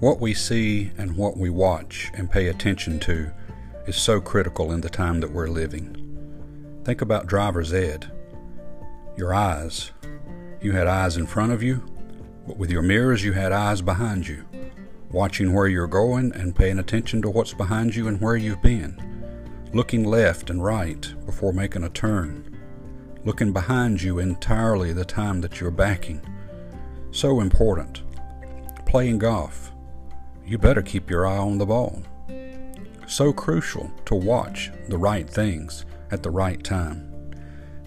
What we see and what we watch and pay attention to is so critical in the time that we're living. Think about driver's ed. Your eyes. You had eyes in front of you, but with your mirrors, you had eyes behind you, watching where you're going and paying attention to what's behind you and where you've been, looking left and right before making a turn, looking behind you entirely the time that you're backing. So important. Playing golf you better keep your eye on the ball. So crucial to watch the right things at the right time.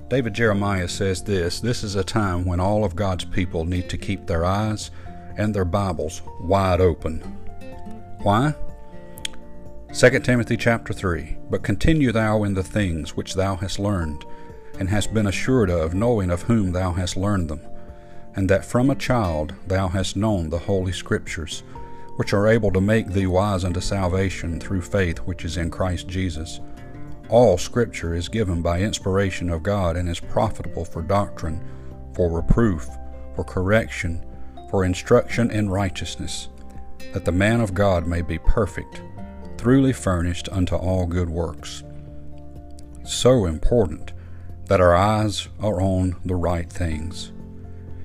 David Jeremiah says this this is a time when all of God's people need to keep their eyes and their Bibles wide open. Why? 2 Timothy chapter 3 But continue thou in the things which thou hast learned, and hast been assured of, knowing of whom thou hast learned them, and that from a child thou hast known the holy Scriptures which are able to make thee wise unto salvation through faith which is in Christ Jesus. All Scripture is given by inspiration of God and is profitable for doctrine, for reproof, for correction, for instruction in righteousness, that the man of God may be perfect, truly furnished unto all good works. So important that our eyes are on the right things,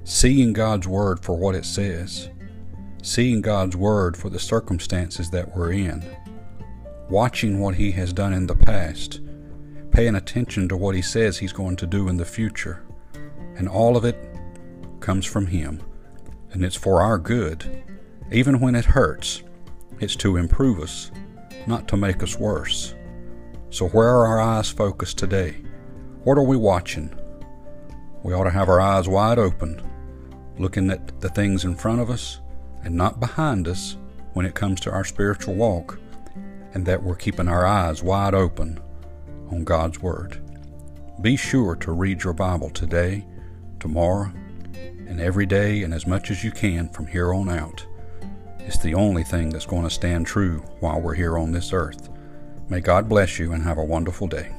seeing God's Word for what it says seeing God's Word for the circumstances that we're in, watching what He has done in the past, paying attention to what He says He's going to do in the future. And all of it comes from Him. And it's for our good. Even when it hurts, it's to improve us, not to make us worse. So, where are our eyes focused today? What are we watching? We ought to have our eyes wide open, looking at the things in front of us and not behind us when it comes to our spiritual walk, and that we're keeping our eyes wide open on God's Word. Be sure to read your Bible today, tomorrow, and every day, and as much as you can from here on out. It's the only thing that's going to stand true while we're here on this earth. May God bless you and have a wonderful day.